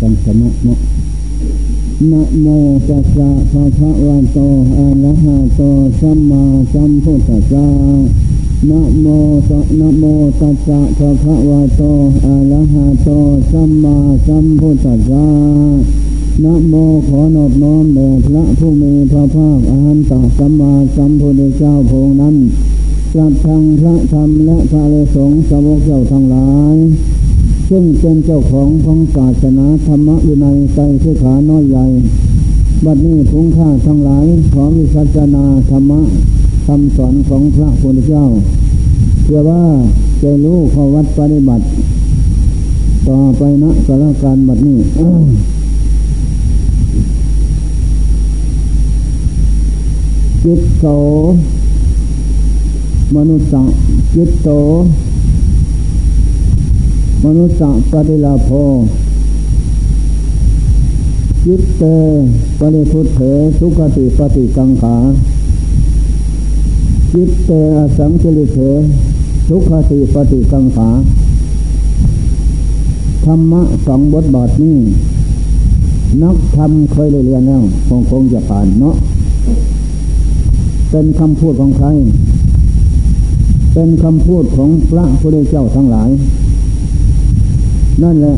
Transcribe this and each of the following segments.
สังสมะนะนะโมตัสสะภะคะวะโตอะระหะโตสัมมาสัมพุทธัสสะนะโมตันะโมตัสสะภะคะวะโตอะระหะโตสัมมาสัมพุทธัสสะนะโมขอนอบน้อมแด่พระผู้มีพระภาคอรหันตสัมมาสัมพุทธเจ้าพงนั้นตรัสทางพระธรรมและพระเลสงฆ์สาวกเจ้าทั้งหลาย ซึ่งเป็นเจ้าของของศาสนาธรรมะอยู่ในใจเสือขาน้อยใหญ่ บัดนี้พุงข้าทั้งหลายขอวิสัชนาธรรมะคำสอนของพระพุทธเจ้า เพื่อว่าจะรู้ข้อวัดปฏิบัติ ต่อไปนะสารการบัดนี้จิตโสมนุษย์จิตโส มนุษย์ปฏิลาโภจิตเตปริพุทเถสุขติปฏิกังขาจิตเตอสังคิริเถสุขติปฏิกังขาธรรมะสองบทบาทนี้ นักธรรมเคยเรียนแล้วคงคงจะผ่านเนาะเป็นคำพูดของใคร เป็นคำพูดของพระพุทธเจ้าทั้งหลาย นั่นแหละ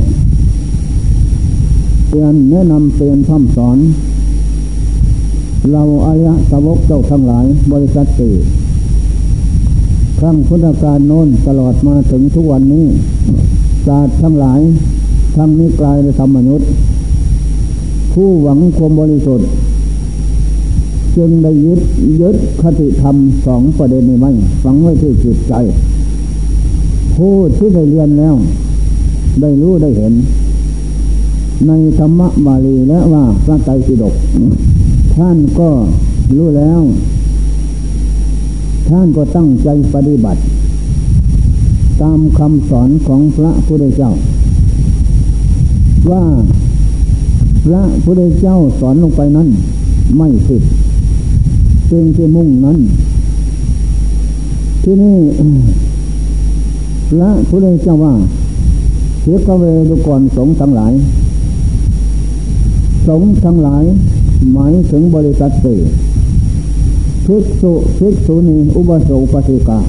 เตือนแนะนำเตือนคำสอน เราอายะสาวกเจ้าทั้งหลายบริษัทสี่ครั้งพุทธกาลโน้นตลอดมาถึงทุกวันนี้ศาสตร์ทั้งหลายทั้งนี้กลายเป็นธรรมมนุษย์ ผู้หวังความบริสุทธิ์จึงได้ยึดยึดคติธรรมสองประเด็นนี้ไว้ฝังไว้ที่จิตใจ ผู้ที่ได้เรียนแล้ว ได้รู้ได้เห็น ในธรรมบาลีและว่าพระไตรปิฎกท่านก็รู้แล้ว ท่านก็ตั้งใจปฏิบัติ ตามคำสอนของพระพุทธเจ้า ว่าพระพุทธเจ้าสอนลงไปนั้น ไม่ผิดสิ่งที่มุ่งนั้น ที่นี่พระพุทธเจ้าว่า เสียกเวดุกรสงทั้งหลาย สงทั้งหลาย หมายถึงบริษัทสี่ภิกษุภิกษุณีอุบาสกปฏิกา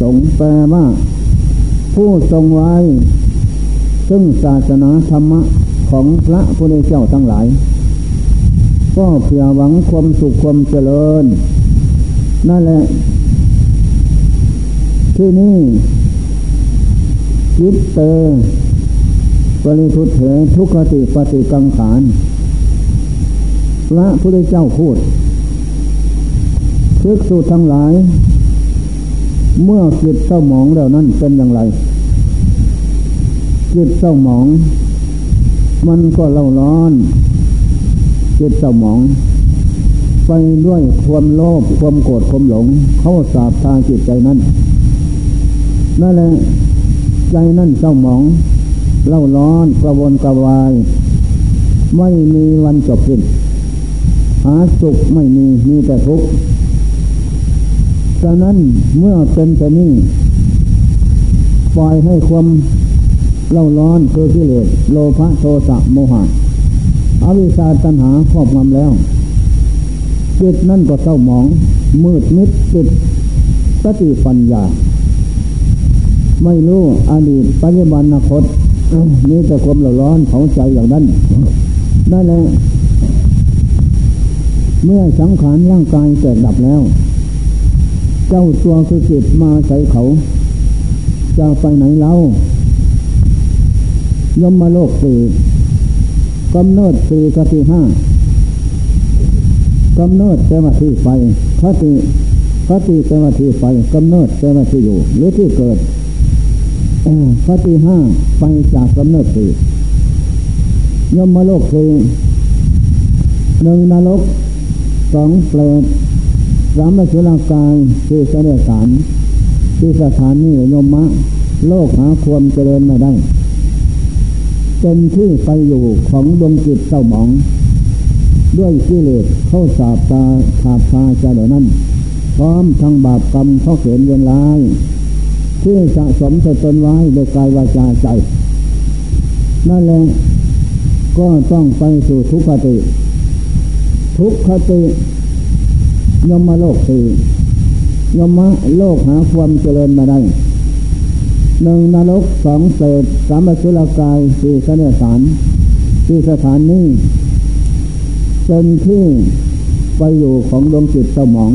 สงแปลว่าผู้ทรงไว้ซึ่งศาสนาธรรมะของพระพุทธเจ้าทั้งหลาย ก็เพื่อหวังความสุขความเจริญ นั่นแหละ ที่นี่ จิตเตปริทุเถทุกขติปฏิกังขานพระพุทธเจ้าพูดพึกษุทั้งหลาย เมื่อจิตเศร้าหมองแล้วนั่นเป็นอย่างไร จิตเศร้าหมอง มันก็เล่าร้อน จิตสมอง ไปด้วยความโลภความโกรธความหลง เข้าสาบทางจิตใจนั้นนั่นแหละ ใจนั่นเศร้าหมองเล่าร้อนกระวนกระวาย ไม่มีวันจบสิ้นหาสุขไม่มีมีแต่ทุกข์ฉะนั้นเมื่อเป็นแต่นี้ปล่อยให้ความเล่าร้อนคือกิเลสโลภะโทสะโมหะอวิชาตัณหาครอบงำแล้วจิตนั่นก็เศร้าหมอง มืดมิดจิตสติปัญญา ไม่รู้อดีตปัจจุบันอนาคตนี่แต่ความหลร้อนเผาใจอย่างนั้นนั่นแหละเมื่อสังขารร่างกายแตกดับแล้ว เจ้าตัวคือจิตมาใส่เขา จะไปไหนเล่ายมมาโลกสี่กำเนิดสี่กติห้ากำเนิดแปลว่าที่ไฟคติคติแปลว่าที่ไฟกำเนิดแปลว่าที่อยู่ หรือที่เกิด คติห้าไปจากกำเนิดสี่ยมมาโลกคือหนึ่งนรกสองเปรตสามสุรากายคือเสด็จสารที่สถานนี้ยมมะ โลกหาความเจริญไม่ได้ เป็นที่ไปอยู่ของดวงจิตเศร้าหมอง ด้วยกิเลสเข้าสาบตาขาดพาใจเหล่านั้น พร้อมทั้งบาปกรรมเข้าเขียนเวียนลาย ที่สะสมสตนไว้โดยกายวาจาใจ นั่นแหละก็ต้องไปสู่ทุกขติ ทุกขติยมโลกสี่ยมโลกหาความเจริญมาได้หนึ่งนรกสองเศษสามสุรกายสี่เสนสารสี่สถานนี้เป็นที่ไปอยู่ของดวงจิตสมอง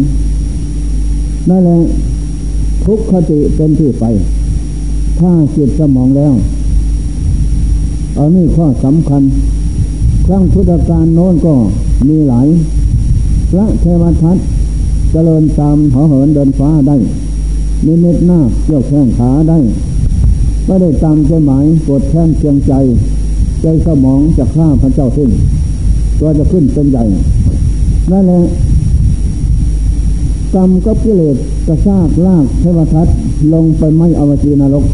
นั่นแหละ ทุกขติเป็นที่ไป ถ้าจิตสมองแล้วอันนี้ข้อสำคัญ ครั้งพุทธการโน้นก็มีหลาย พระเทวทัตเจริญตามหอเหินเดินฟ้าได้นิมิตหน้าเกี่ยวแข้งขาได้ไม่ได้ตามใจหมายกดแข้งเชียงใจ ใจสมองจะฆ่าพระเจ้าขึ้นตัวจะขึ้นเป็นใหญ่นั่นแหละ กรรมก็กิเลสกระซากลากเทวทัตลงไปไม่อวจีนรก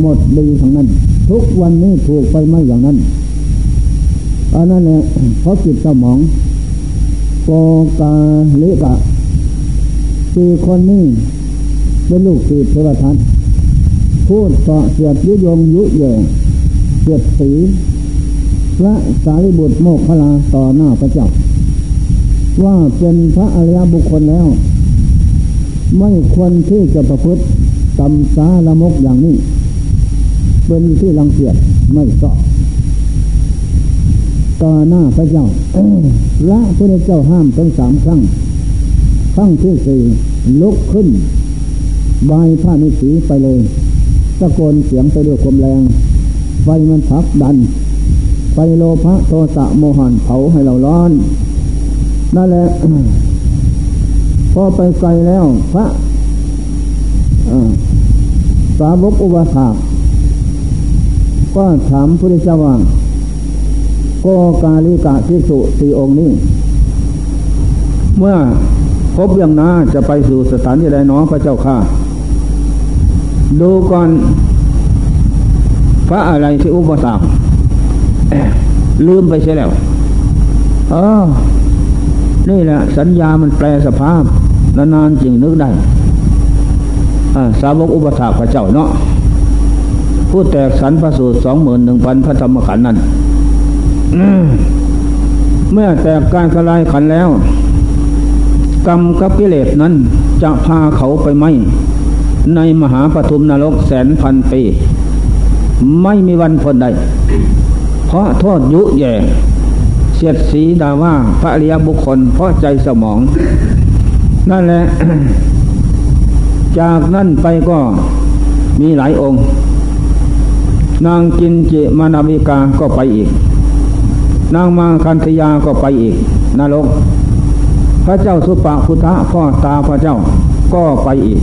หมดดีทั้งนั้น ทุกวันนี้ถูกไปไม่อย่างนั้นอันนั้นแหละเพราะจิตสมองโปกาลิกะสี่คนนี้เป็นลูกศิษย์เทวทัตพูดต่อเสียดยุยงยุเยเสียดสี พระสารีบุตรโมกขลาต่อหน้าพระเจ้า ว่าเป็นพระอริยบุคคลแล้ว ไม่ควรที่จะประพฤติตำสาละมกอย่างนี้ เป็นที่รังเกียจไม่ชอบต่อหน้าพระเจ้าพระพุทธเจ้าห้ามเป็นสามครั้ง ครั้งที่สี่ลุกขึ้นบายผ้านิสีไปเลยตะโกนเสียงไปด้วยความแรง ไฟมันพักดัน ไฟโลภะโทสะโมหันเผาให้เราร้อน นั่นแหละพอไปไกลแล้ว พระสาวกอุบาสกก็ถามพระเจ้าว่าโกกาลิกะทิสุสีองค์นี้ เมื่อพบอย่างนาจะไปสู่สถานที่ใดน้องพระเจ้าข้าดูก่อน พระอะไรที่อุปสรรคลืมไปเสียแล้ว เออ นี่แหละสัญญามันแปลสภาพนานๆจริงนึกได้สาวกอุปถาพระเจ้าเนาะผู้แตกสันพระสูตรสองหมื่นหนึ่งพันพระธรรมขันธ์นั้นเมื่อแตกการสลายขันแล้ว กรรมกับกิเลสนั้นจะพาเขาไปไหมในมหาปฐุมนรกแสนพันปี ไม่มีวันพ้นใดเพราะโทษยุแย่ สียดสีดาว่าพระอริยบุคคลเพราะใจสมอง นั่นแหละ จากนั้นไปก็มีหลายองค์ นางกินจิมานาวิกาก็ไปอีก นางมาคันธยาก็ไปอีกนรก พระเจ้าสุปาพุทธะพ่อตาพระเจ้าก็ไปอีก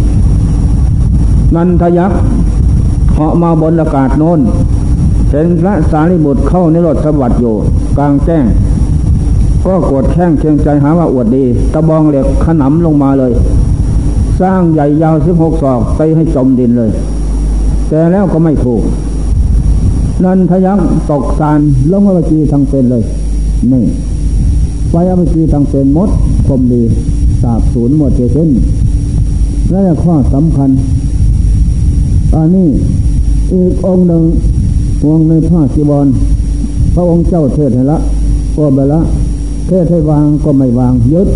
นันทยักษ์เหาะมาบนอากาศโน้น เห็นพระสารีบุตรเข้าในรถสวัสดิ์อยู่ กลางแจ้ง ก็กดแข้งเชียงใจหาว่าอวดดีตะบองเหล็กขนำลงมาเลย สร้างใหญ่ยาวสิบหกศอกไปให้จมดินเลย แต่แล้วก็ไม่ถูก นันทยักษ์ตกสารลงอวจีทางเป็นเลยนี่ไฟอวจีทางเป็นมดคมดีสาบศูนย์หมดเสิ้นและข้อสำคัญตอนนี้อีกองหนึ่ง วงในผ้าจีบอลพระองค์เจ้าเทศให้ละก็ไปละ เทศให้วางก็ไม่วางยึด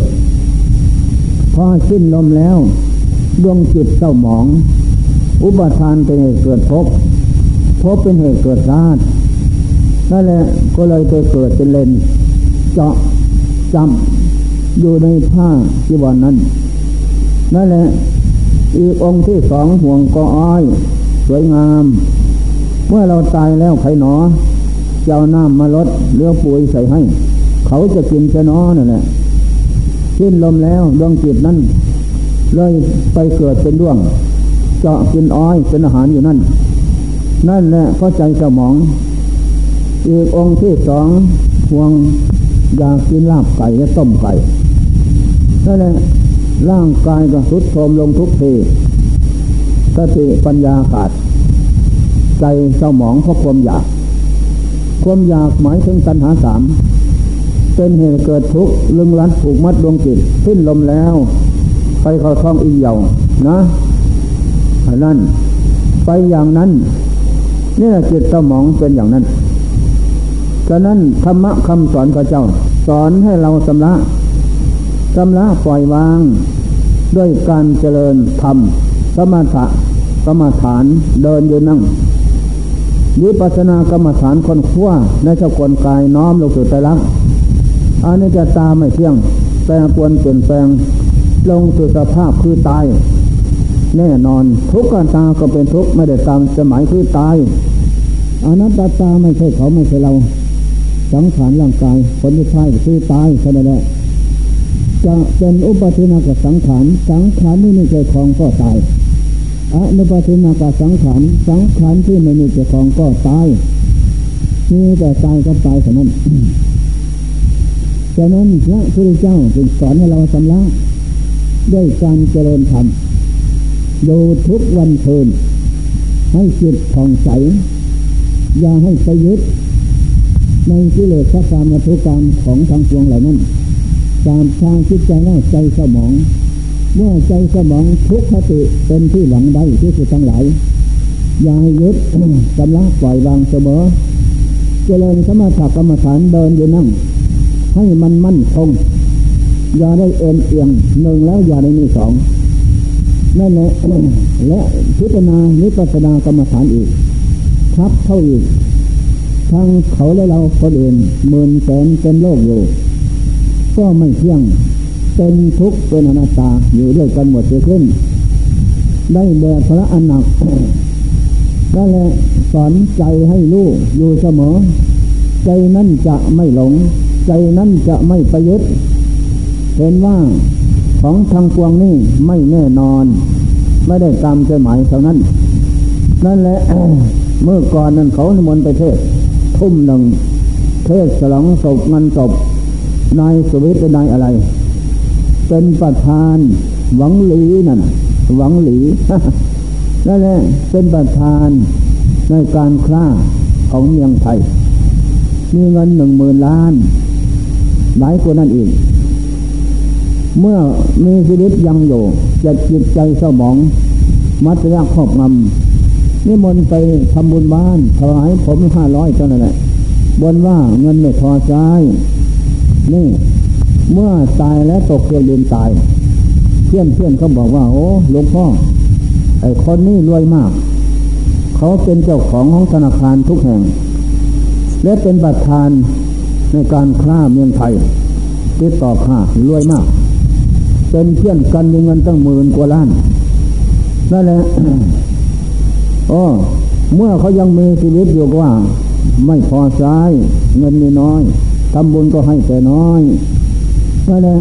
พอสิ้นลมแล้ว ดวงจิตเศร้าหมอง อุปทานเป็นเหตุเกิดภพภพเป็นเหตุเกิดราชนั่นแหละก็เลยไปเกิดเป็นเลนเจาะจำอยู่ในผ้าจีวรนนั้นนั่นแหละอีกองค์ที่สองห่วงก็อ้อย สวยงาม เมื่อเราตายแล้วไขหนอเจ้าน้ำมาลดเลือปุ๋ยใส่ให้ เขาจะกินจะนอนั่นแหละขึ้นลมแล้วดวงจิตนั้นเลยไปเกิดเป็นดวง เจาะกินอ้อยเป็นอาหารอยู่นั่น นั่นแหละเพราะใจสมอง อีกองค์ที่สองห่วงอยากกินลาบไก่และต้มไก่นั่นแหละร่างกายก็สุดโทมลงทุกทีสติปัญญาขาด ใจเศร้าหมองเพราะความอยาก ความอยากหมายถึงตัณหาสามเป็นเหตุเกิดทุกข์ลึงลัดผูกมัดดวงจิตสิ้นลมแล้ว ไปเข้าท้องอีเหยานะนั่น ไปอย่างนั้นนี่แหละจิตเศร้าหมองเป็นอย่างนั้น ฉะนั้นธรรมะคำสอนพระเจ้า สอนให้เราสำละสำละปล่อยวาง ด้วยการเจริญธรรมสมถะกรรมฐานเดินยู่นั่ง วิปัสสนากรรมฐานคนขั้วในสกลกายน้อมลงสู่ใจรักอันนี้จะตาไม่เที่ยง แปลงปวนเปลี่ยนแปลง ลงสู่สภาพคือตาย แน่นอนทุกการตาก็เป็นทุกไม่ได้ตามสมัยคือตายอนัตตาตาไม่ใช่เขาไม่ใช่เรา สังขารร่างกายผลที่ใช่คือตายแค่นั้นแหละจะเป็นอุปทินากับสังขารสังขารนี่ไม่ใช่ของก็ตาย อนุปทินากาสังขารสังขารที่ไม่มีเจ้าของก็ตายมีแต่ตายก็ตายเท่านั้นฉะนั้นพระพุทธเจ้าจึงสอนให้เราสำลักด้วยการเจริญธรรมอยู่ทุกวันเทินให้จิตผ่องใส อย่าให้ไปยึด ในกิเลสกรรมทุกกรรมของทางปวงเหล่านั้นตามทางจิตใจแล้วใจสมอง เมื่อใจสมองทุกขติเป็นที่หวังได้ที่สุดทั้งหลาย อย่าหยึดกำลังปล่อยวางเสมอ เจริญสมาธิกรรมฐานเดินอยู่นั่ง ให้มันมั่นคง อย่าได้เอ็นเอียงหนึ่งแล้วอย่าได้มีสองนั่นแหละและพิจารณานิปัสนากรรมฐานอีกทับเข้าอีกทั้งเขาและเราคนอื่นหมื่นแสนเป็นโลกอยู่ ก็ไม่เที่ยง เป็นทุกข์เป็นอนัตตาอยู่ด้วยกันหมดเสียขึ้น ได้แบกพระอันหนักนั่นและสอนใจให้รู้อยู่เสมอ ใจนั้นจะไม่หลง ใจนั้นจะไม่ประยุทธ์เห็นว่าของทางปวงนี่ไม่แน่นอน ไม่ได้ตามใจหมายเท่านั้น นั่นแหละเมื่อก่อนนั้นเขานมนไปเทศ ทุ่มหนึ่งเทศสลองศพงานศพนายสุวิทย์เป็นนายอะไร เป็นประธาน หวังหลีนั่นหวังหลีนั่นแหละเป็นประธานในการค้าของเมืองไทย มีเงินหนึ่งหมื่นล้าน หลายคนนั่นเองเมื่อมีชีวิตยังอยู่จะจิตใจสมอง มัตยาครอบงำนี่มนไปทำบุญบ้านถวายผมห้าร้อยเท่านั้นแหละบนว่าเงินไม่พอใจนี่ เมื่อตายแล้วตกเครื่องบินตาย เพื่อนเพื่อนเขาบอกว่า โอ้หลวงพ่อไอ้คนนี้รวยมาก เขาเป็นเจ้าของของธนาคารทุกแห่ง และเป็นประธานในการค้าเมืองไทยติดต่อค้ารวยมาก เป็นเพื่อนกันมีเงินตั้งหมื่นกว่าล้านนั่นแหละโอ้เมื่อเขายังมีชีวิตอยู่ว่า ไม่พอใช้เงินมีน้อยทำบุญก็ให้แต่น้อย ก็เลย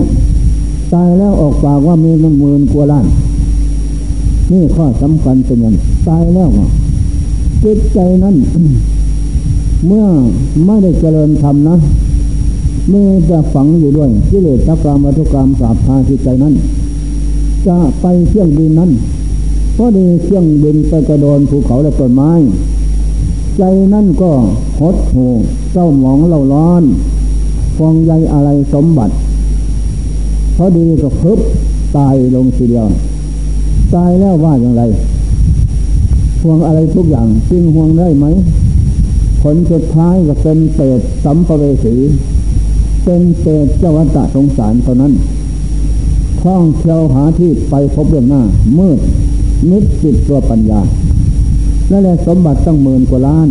ตายแล้วออกปากว่ามีหนึ่งหมื่นกว่าล้าน นี่ข้อสำคัญเป็นอย่างตายแล้วจิตใจนั้น เมื่อไม่ได้เจริญธรรมนะเมื่อจะฝังอยู่ด้วยกิเลสตกรรมวัตุกรรมสาบพาจิตใจนั้น จะไปเที่ยงบินนั้นเพราะดีเที่ยงบินไปกระโดนภูเขาและต้นไม้ ใจนั่นก็หดหูเจ้าหมองเล่าร้อนฟองใยอะไรสมบัติ พอดีก็พึบตายลงทีเดียว ตายแล้วว่าอย่างไรห่วงอะไรทุกอย่างจริงห่วงได้ไหม ผลสุดท้ายก็เป็นเปรตสัมภเวสี เป็นเปรตเจ้าวัตสงสารเท่านั้นท่องเที่ยวหาที่ไปพบเรื่องหน้า มืดนิดจิตตัวปัญญา นั่นแหละสมบัติตั้งหมื่นกว่าล้าน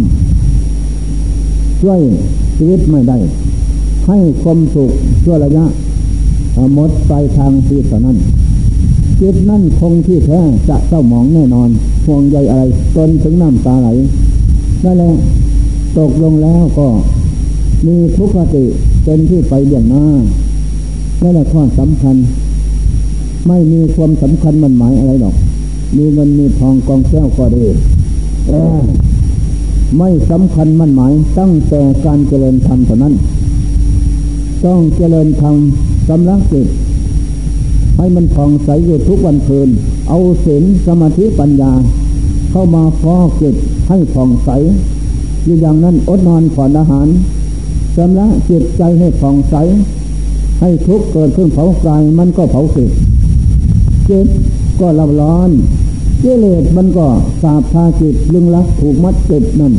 ช่วยชีวิตไม่ได้ ให้ความสุขชั่วระยะ หมดไปทางที่เท่านั้นจิตนั่นคงที่แท้จะเศร้าหมองแน่นอนห่วงใยอะไรจนถึงน้ำตาไหลนั่นแหละตกลงแล้วก็ มีทุกขติเป็นที่ไปเบี่ยงหน้านั่นแหละข้อสำคัญ ไม่มีความสำคัญมันหมายอะไรหรอก มีเงินมีทองกองแก้วก็ดีไม่สำคัญมันหมาย ตั้งแต่การเจริญธรรมเท่านั้น ต้องเจริญธรรม กำลังจิตให้มันผ่องใสอยู่ทุกวันคืน เอาศีลสมาธิปัญญา เข้ามาฟอกจิตให้ผ่องใส อยู่อย่างนั้นอดนอนผ่อนอาหารชำระจิตใจให้ผ่องใส ให้ทุกเกิดขึ้นเผากายมันก็เผาจิตจิตก็รับร้อนเจเลสมันก็สาบพาจิตลึงลักถูกมัดจิตนั่น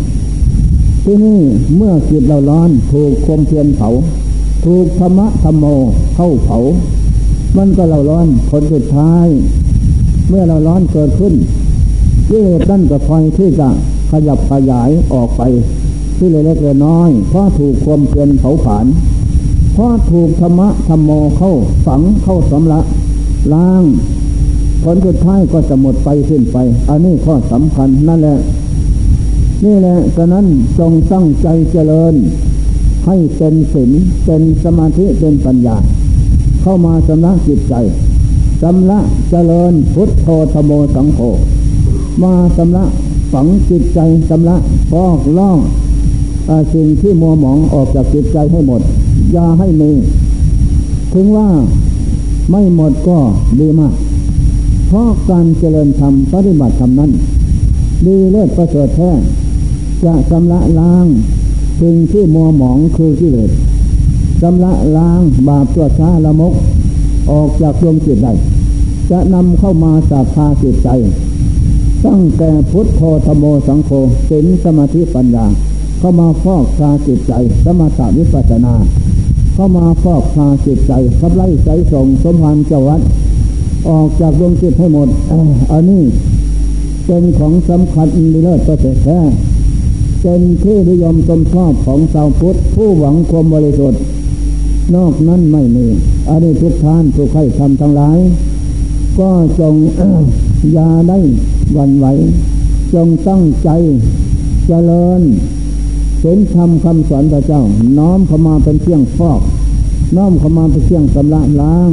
ที่นี่เมื่อจิตเราร้อนถูกความเพียรเผา ถูกธรรมะธรรมโมเข้าเผา มันก็เราร้อนผลสุดท้าย เมื่อเราร้อนเกิดขึ้นที่นั่นก็พอยที่จะขยับขยายออกไปที่เล็กๆน้อยเพราะถูกความเพียรเผาผลาญเพราะถูกธรรมะธรรมโมเข้าฝังเข้าสำละล้างผลสุดท้ายก็จะหมดไปสิ้นไป อันนี้ข้อสำคัญนั่นแหละ นี่แหละฉะนั้นจงตั้งใจเจริญ ให้เป็นศีลเป็นสมาธิเป็นปัญญา เข้ามาสำลักจิตใจสำละเจริญพุทโธธโมสังโฆมาสำละฝังจิตใจสำละฟอกล่องสิ่งที่มัวหมองออกจากจิตใจให้หมด อย่าให้มี ถึงว่าไม่หมดก็ดีมาก เพราะการเจริญธรรมปฏิบัติธรรมนั้น ดีเลิศประเสริฐแท้จะสำละล้าง สิ่งที่มัวหมองคือกิเลสสำละล้างบาปตัวช้าละมก ออกจากดวงจิตได้จะนำเข้ามาสาพาจิตใจ ตั้งแต่พุทโธธโมสังโฆศีลสมาธิปัญญา เข้ามาฟอกชาจิตใจ สมาธิวิปัสนา เข้ามาฟอกชาจิตใจขับไล่ใจส่งสมพันธ์เจ้าวัดออกจากดวงจิตให้หมดอันนี้เป็นของสำคัญอินเลิศประเสริฐแท้ เป็นที่นิยมชมชอบของชาวพุทธผู้หวังความบริสุทธิ์ นอกนั้นไม่มี อันนี้ทุกท่านทุกใครทำทั้งหลาย ก็จงยาได้วันไหว จงตั้งใจเจริญเห็นธรรมคำสอนพระเจ้า น้อมเข้ามาเป็นเครื่องฟอก น้อมเข้ามาเป็นเครื่องสำระล้าง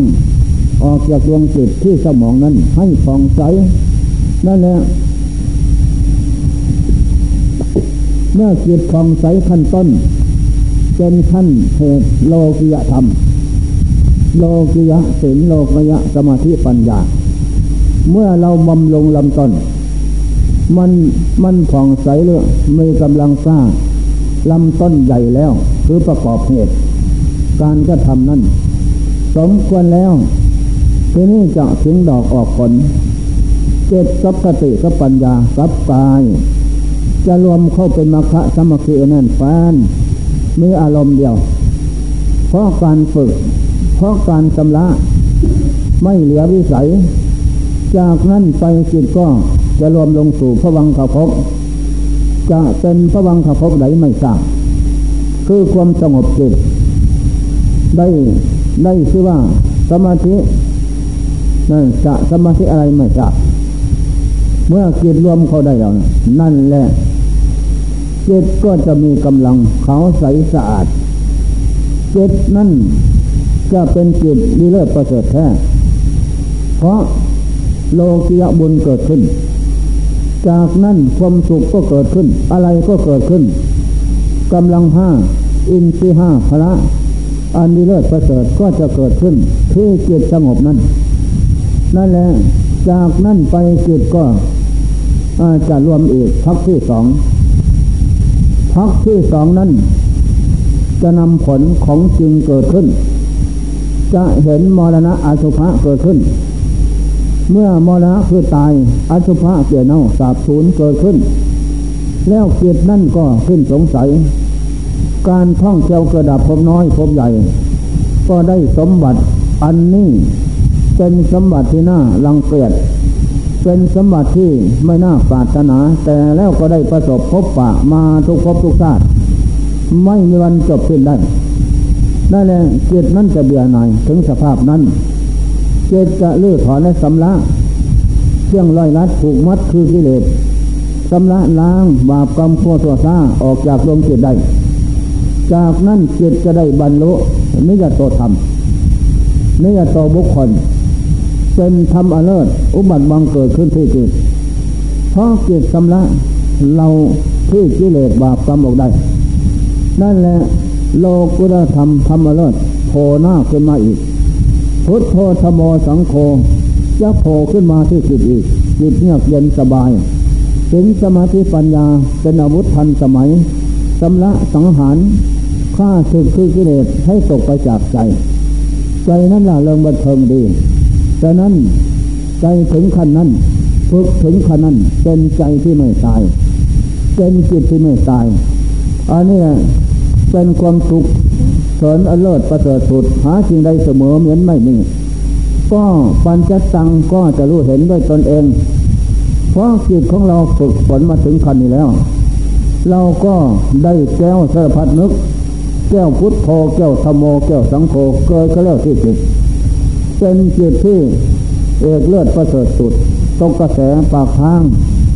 ออกจากดวงจิตที่สมองนั้นให้ผ่องใสนั่นแหละ เมื่อจิตผ่องใสขั้นต้น เป็นขั้นเหตุโลกิยธรรม โลกิยะศีลโลกิยะสมาธิปัญญา เมื่อเราบำลงลำต้น มันมันผ่องใสเลยมีกำลังสร้างลำต้นใหญ่แล้ว คือประกอบเหตุ การก็ทำนั้นสมควรแล้วทีนี้จะถึงดอกออกผลเจตกับสติกับปัญญากับกาย จะรวมเข้าเป็นมรรคสมัคคีนั่นแฟนมีอารมณ์เดียว เพราะการฝึก เพราะการชำระ ไม่เหลือวิสัย จากนั้นไปจิตก็จะรวมลงสู่พระวังขภพจะเป็นพระวังขภพใดไม่ทราบคือความสงบจิต ได้ได้ชื่อว่าสมาธินั่นจะสมาธิอะไรไม่ทราบ เมื่อจิตรวมเขาได้แล้วนั่นแหละจิตก็จะมีกำลังเขาใสสะอาดจิตนั่นจะเป็นจิตดีเลิศประเสริฐแท้เพราะโลกิยบุญเกิดขึ้น จากนั้นความสุขก็เกิดขึ้น อะไรก็เกิดขึ้นกำลังห้าอินทรีห้าพระอันดีเลิศประเสริฐก็จะเกิดขึ้นที่จิตสงบนั้น นั่นแหละ จากนั้นไปจิตก็จะรวมอีกพักที่สองพักที่สองนั้นจะนำผลของจริงเกิดขึ้น จะเห็นมรณะอาสุภะเกิดขึ้น เมื่อมรณะคือตายอสุภะเกี่ยเน่าสาบสูญเกิดขึ้น แล้วเกียรตินั่นก็ขึ้นสงสัย การท่องเที่ยวกระดับพบน้อยพบใหญ่ ก็ได้สมบัติอันนี้ เป็นสมบัติที่น่าลังเกียจเป็นสมบัติที่ไม่น่าปรารถนา แต่แล้วก็ได้ประสบพบปะมาทุกภพทุกชาติไม่มีวันจบสิ้นได้นั่นแหละเกียรตินั้นจะเบื่อหน่ายถึงสภาพนั้นเจตจะลื้อถอนและสำละเครื่องลอยลัดผูกมัดคือกิเลสสำละล้างบาปกรรมพัวตัวซาออกจากดวงจิตได้ จากนั้นจิตจะได้บรรลุนิยตธรรมนิยตบุคคล เป็นธรรมอเลิศอุบัติบังเกิดขึ้นที่จิตเพราะจิตสำละเราที่กิเลสบาปกรรมออกได้ นั่นแหละโลกุตธรรมธรรมอเลิศโผล่หน้าขึ้นมาอีก พุทโธธโมสังโฆจะโผล่ขึ้นมาที่จิตอีกจิตเงียบเย็นสบายถึงสมาธิปัญญาเป็นอาวุธทันสมัยสำละสังหารฆ่าศึกคือกิเลสให้ตกไปจากใจ ใจนั้นล่ะเริงบันเทิงดี แต่นั้นใจถึงขั้นนั้นฝึกถึงขั้นนั้นเป็นใจที่ไม่ตาย เป็นจิตที่ไม่ตาย อันนี้เป็นความสุขเสริญอเลิศประเสริฐสุดหาสิ่งใดเสมอเหมือนไม่มีก็ปัญจตังก็จะรู้เห็นด้วยตนเอง เพราะจิตของเราฝึกฝนมาถึงคันนี้แล้ว เราก็ได้แก้วสารพัดนึก แก้วพุทโธแก้วธรรมโมแก้วสังโฆเกิดก็แล้วที่จิต เป็นจิตที่เอกเลือดประเสริฐสุดตกกระแสปากทาง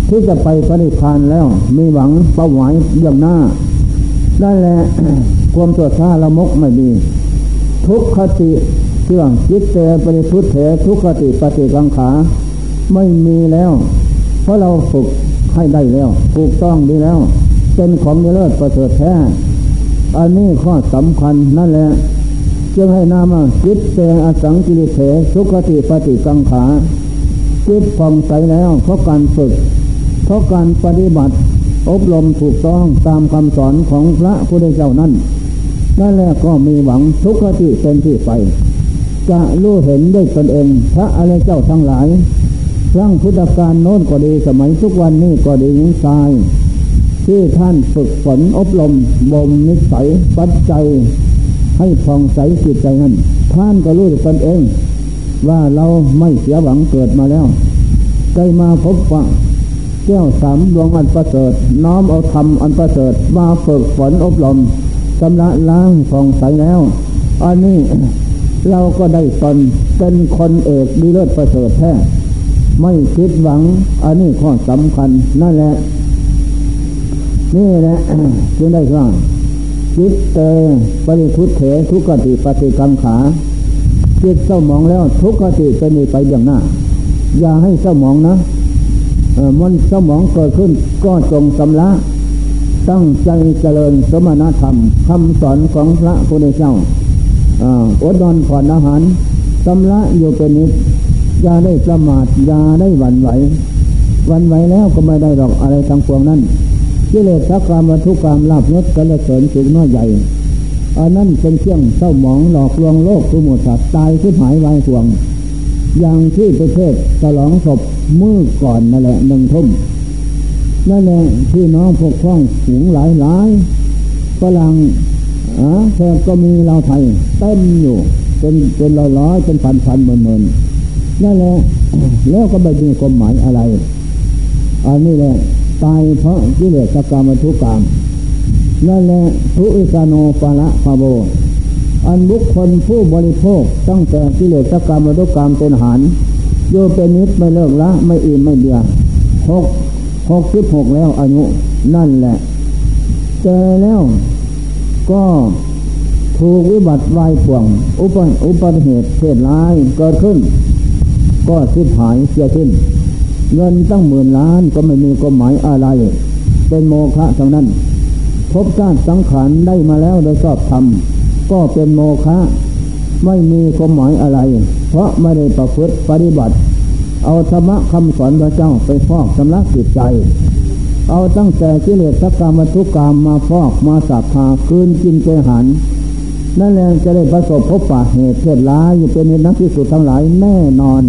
ที่จะไปปฏิพานแล้ว มีหวังเป้าหมายเยี่ยมหน้าได้แหละความตัวชาละมกไม่มี ทุกขติเชื่องจิตเตปริพุทธเถทุกขติปฏิกังขา ไม่มีแล้ว เพราะเราฝึกให้ได้แล้วถูกต้องดีแล้ว เป็นของเลิศประเสริฐแท้ อันนี้ข้อสำคัญนั่นแหละ จึงให้นามาจิตเตอสังกิริเถสุขติปฏิกังขาจิตผ่องใสแล้วเพราะการฝึก เพราะการปฏิบัติ อบรมถูกต้องตามคำสอนของพระพุทธเจ้านั้นนั่นแหละก็มีหวังทุกขติเป็นที่ไป จะรู้เห็นด้วยตนเอง พระอะไรเจ้าทั้งหลายครั้งพุทธกาลโน้นก็ดีสมัยทุกวันนี้ก็ดียิ่งทรายที่ท่านฝึกฝนอบรมบ่มนิสัยปัจจัย ให้ผ่องใสจิตใจนั้นท่านก็รู้ด้วยตนเอง ว่าเราไม่เสียหวังเกิดมาแล้วได้มาพบว่าแก้วสามดวงอันประเสริฐน้อมเอาธรรมอันประเสริฐมาฝึกฝนอบรมชำระล้างฟองใสแล้ว อันนี้เราก็ได้ตนเป็นคนเอกดีเลิศประเสริฐแท้ไม่คิดหวัง อันนี้ข้อสำคัญนั่นแหละ นี่แหละจึงได้ว่า จิตเตปริทุเถทุกติปฏิกังขาจิตเศร้ามองแล้วทุกขติเป็นไปอย่างหน้า อย่าให้เศร้ามองนะมันสมองเกิดขึ้นก็จงสำละตั้งใจเจริญสมณธรรมคำสอนของพระพุทธเจ้าอดนอนผ่อนอาหารสำละอยู่เป็นนิดอย่าได้ประมาทอย่าได้หวั่นไหวหวั่นไหวแล้วก็ไม่ได้หรอกอะไรทางพวงนั้น กิเลสสักกรรมวัตถุกรรมลาบยศกระเสริญสูงน้อยใหญ่อันนั้นเป็นเครื่องเศร้าหมองหลอกลวงโลกทุหมดสัตว์ตายที่หายวายห่วง อย่างที่ประเทศฉลองศพมือก่อนนั่นแหละหนึ่งทุ่มนั่นแหละพี่น้องพวกพ้องสูงหลายหลายฝรั่งอะแทบก็มีเราไทยเต็มอยู่เป็นเป็นร้อยร้อยเป็นพันพันหมื่นหมื่นนั่นแหละแล้วก็ไม่มีความหมายอะไรอันนี้แหละ ตายเพราะกิเลสกรรมทุกกรรมนั่นแหละทุอิสโนปะละพาโบ อันบุคคลผู้บริโภคตั้งแต่กิเลสกรรมวัตกรรมเป็นหารโยเป็นนิดไม่เลิกละ ไม่อิ่มไม่เบียหกหกสิบหกแล้วอายุ นั่นแหละ เจอแล้วก็ถูกวิบัติวายป่วง อุปอุปเหตุเพศร้ายเกิดขึ้น ก็สิบหายเสียขึ้น เงินตั้งหมื่นล้านก็ไม่มีความหมายอะไร เป็นโมฆะทั้งนั้นพบชาติสังขารได้มาแล้วโดยชอบธรรมก็เป็นโมฆะไม่มีความหมายอะไร เพราะไม่ได้ประพฤติปฏิบัติ เอาธรรมะคำสอนพระเจ้าไปฟอกสำลักจิตใจ เอาตั้งแต่กิเลสกรรมทุกกรรมมาฟอกมาสับพาคืนกินเจหันนั่นแหละจะได้ประสบพบปะเหตุเพศร้ายอยู่เป็นนักที่สุดทั้งหลายแน่นอน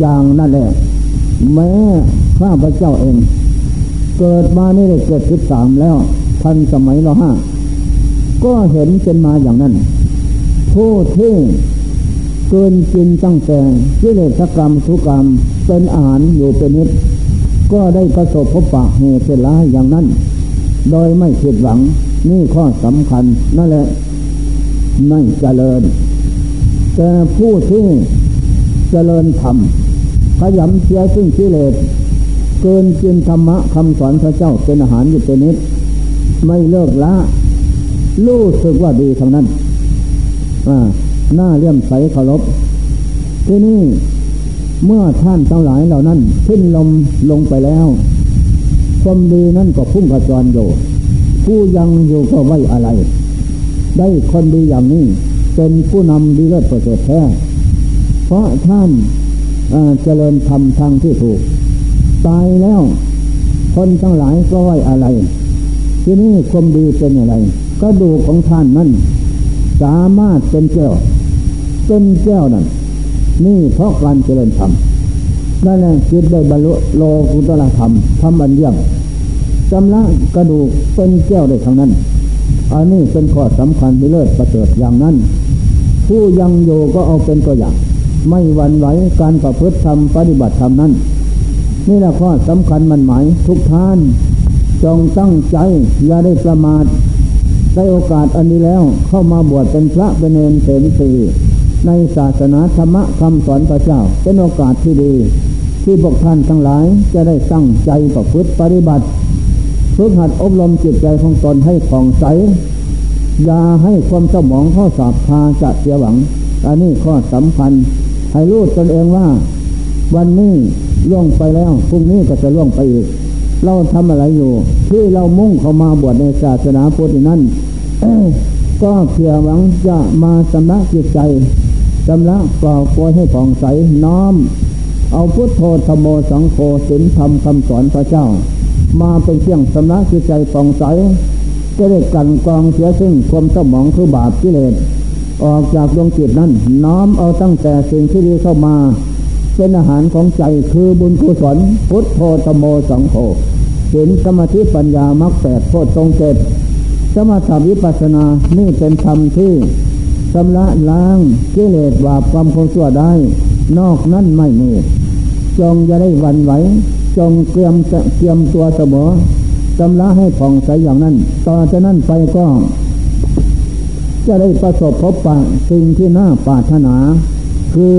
อย่างนั่นแหละ แม้ข้าพระเจ้าเอง เกิดมานี่ได้เกิดสิบสามแล้ว ทันสมัยเราห้าก็เห็นเป็นมาอย่างนั้น ผู้ที่เกินกินตั้งแต่กิเลสกรรมทุกรรมเป็นอาหารอยู่เป็นนิด ก็ได้ประสบพบปะเหตุร้ายอย่างนั้น โดยไม่ผิดหวังนี่ข้อสำคัญนั่นแหละไม่เจริญ แต่ผู้ที่เจริญธรรม ขยำเสียซึ่งกิเลสเกินกินธรรมะคำสอนพระเจ้าเป็นอาหารอยู่เป็นนิด ไม่เลิกละรู้สึกว่าดีทางนั้นหน้าเลี่ยมใสเคารพที่นี่เมื่อท่านทั้งหลายเหล่านั้นขึ้นลมลงไปแล้วความดีนั่นก็พุ่งกระจรอยู่ ผู้ยังอยู่ก็ไว้อะไร ได้คนดีอย่างนี้ เป็นผู้นำดีเลิศประเสริฐแท้เพราะท่าน เจริญธรรมทางที่ถูก ตายแล้ว คนทั้งหลายก็ไว้อะไร ที่นี่ความดีเป็นอะไรกระดูกของท่านนั้นสามารถเป็นแก้วเป็นแก้วนั่นนี่เพราะการเจริญธรรมนั่นแหละคิดได้บรรลุโลกุตละธรรมธรรมบัญญัติชำระกระดูกเป็นแก้วได้ทั้งนั้นอันนี้เป็นข้อสำคัญที่เลิศประเสริฐอย่างนั้น ผู้ยังโยก็เอาเป็นตัวอย่าง ไม่หวั่นไหวการประพฤติธรรมปฏิบัติธรรมนั้น นี่แหละข้อสำคัญมันหมายทุกท่าน จงตั้งใจอย่าได้ประมาทได้โอกาสอันนี้แล้วเข้ามาบวชเป็นพระเป็นเนรเสนสีในศาสนาธรรมะคำสอนพระเจ้า เป็นโอกาสที่ดี ที่พวกท่านทั้งหลายจะได้ตั้งใจประพฤติปฏิบัติฝึกหัดอบรมจิตใจของตนให้ผ่องใส อย่าให้ความสมองข้อสอบพาจะเสียหวัง อันนี้ข้อสำคัญให้รู้ตนเองว่า วันนี้ล่วงไปแล้วพรุ่งนี้ก็จะล่วงไปอีกเราทำอะไรอยู่ ที่เรามุ่งเข้ามาบวชในศาสนาพุทธนั้นก็เพียงหวังจะมาสำนักจิตใจสำลักปล่าปล่อยให้ผ่องใสน้อม เอาพุทโธธโมสังโฆสินธรรมคำสอนพระเจ้า มาเป็นเครื่องสำนักจิตใจผ่องใสจะได้กันกองเสียซึ่งความสมองคือบาปกิเลส ออกจากดวงจิตนั้น น้อมเอาตั้งแต่สิ่งที่ดีเข้ามา เป็นอาหารของใจคือบุญกุศลพุทโธธโมสังโฆสินสมาธิปัญญามรรคแปดโพชฌงเจ็ดสมาธิวิปัสนานี่เป็นธรรมที่ชำระล้างกิเลสบาปความคงชั่วได้ นอกนั้นไม่มีจงจะได้วันไหว จงเตรียมเตรียมตัวเสมอชำระให้ผ่องใสอย่างนั้น ต่อจากนั้นไปก็ จะได้ประสบพบปะสิ่งที่น่าปรารถนา คือ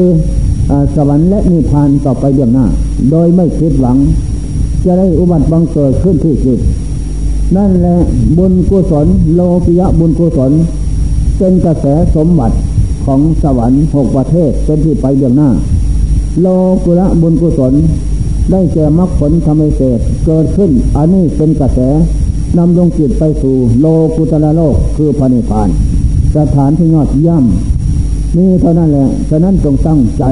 อสวรรค์และนิพพานต่อไปเบื้องหน้า โดยไม่คิดหวัง จะได้อุบัติบังเกิดขึ้นที่จิตนั่นแหละบุญกุศลโลกิยะบุญกุศล เป็นกระแสสมบัติของสวรรค์หกประเทศเป็นที่ไปเบื้องหน้า โลกุระบุญกุศล ได้แก่มรรคผลธรรมเศษเกิดขึ้น อันนี้เป็นกระแสนำดวงจิตไปสู่โลกุตละโลกคือพระนิพพาน สถานที่ยอดย่ำนี่เท่านั้นแหละ ฉะนั้นจงตั้งใจ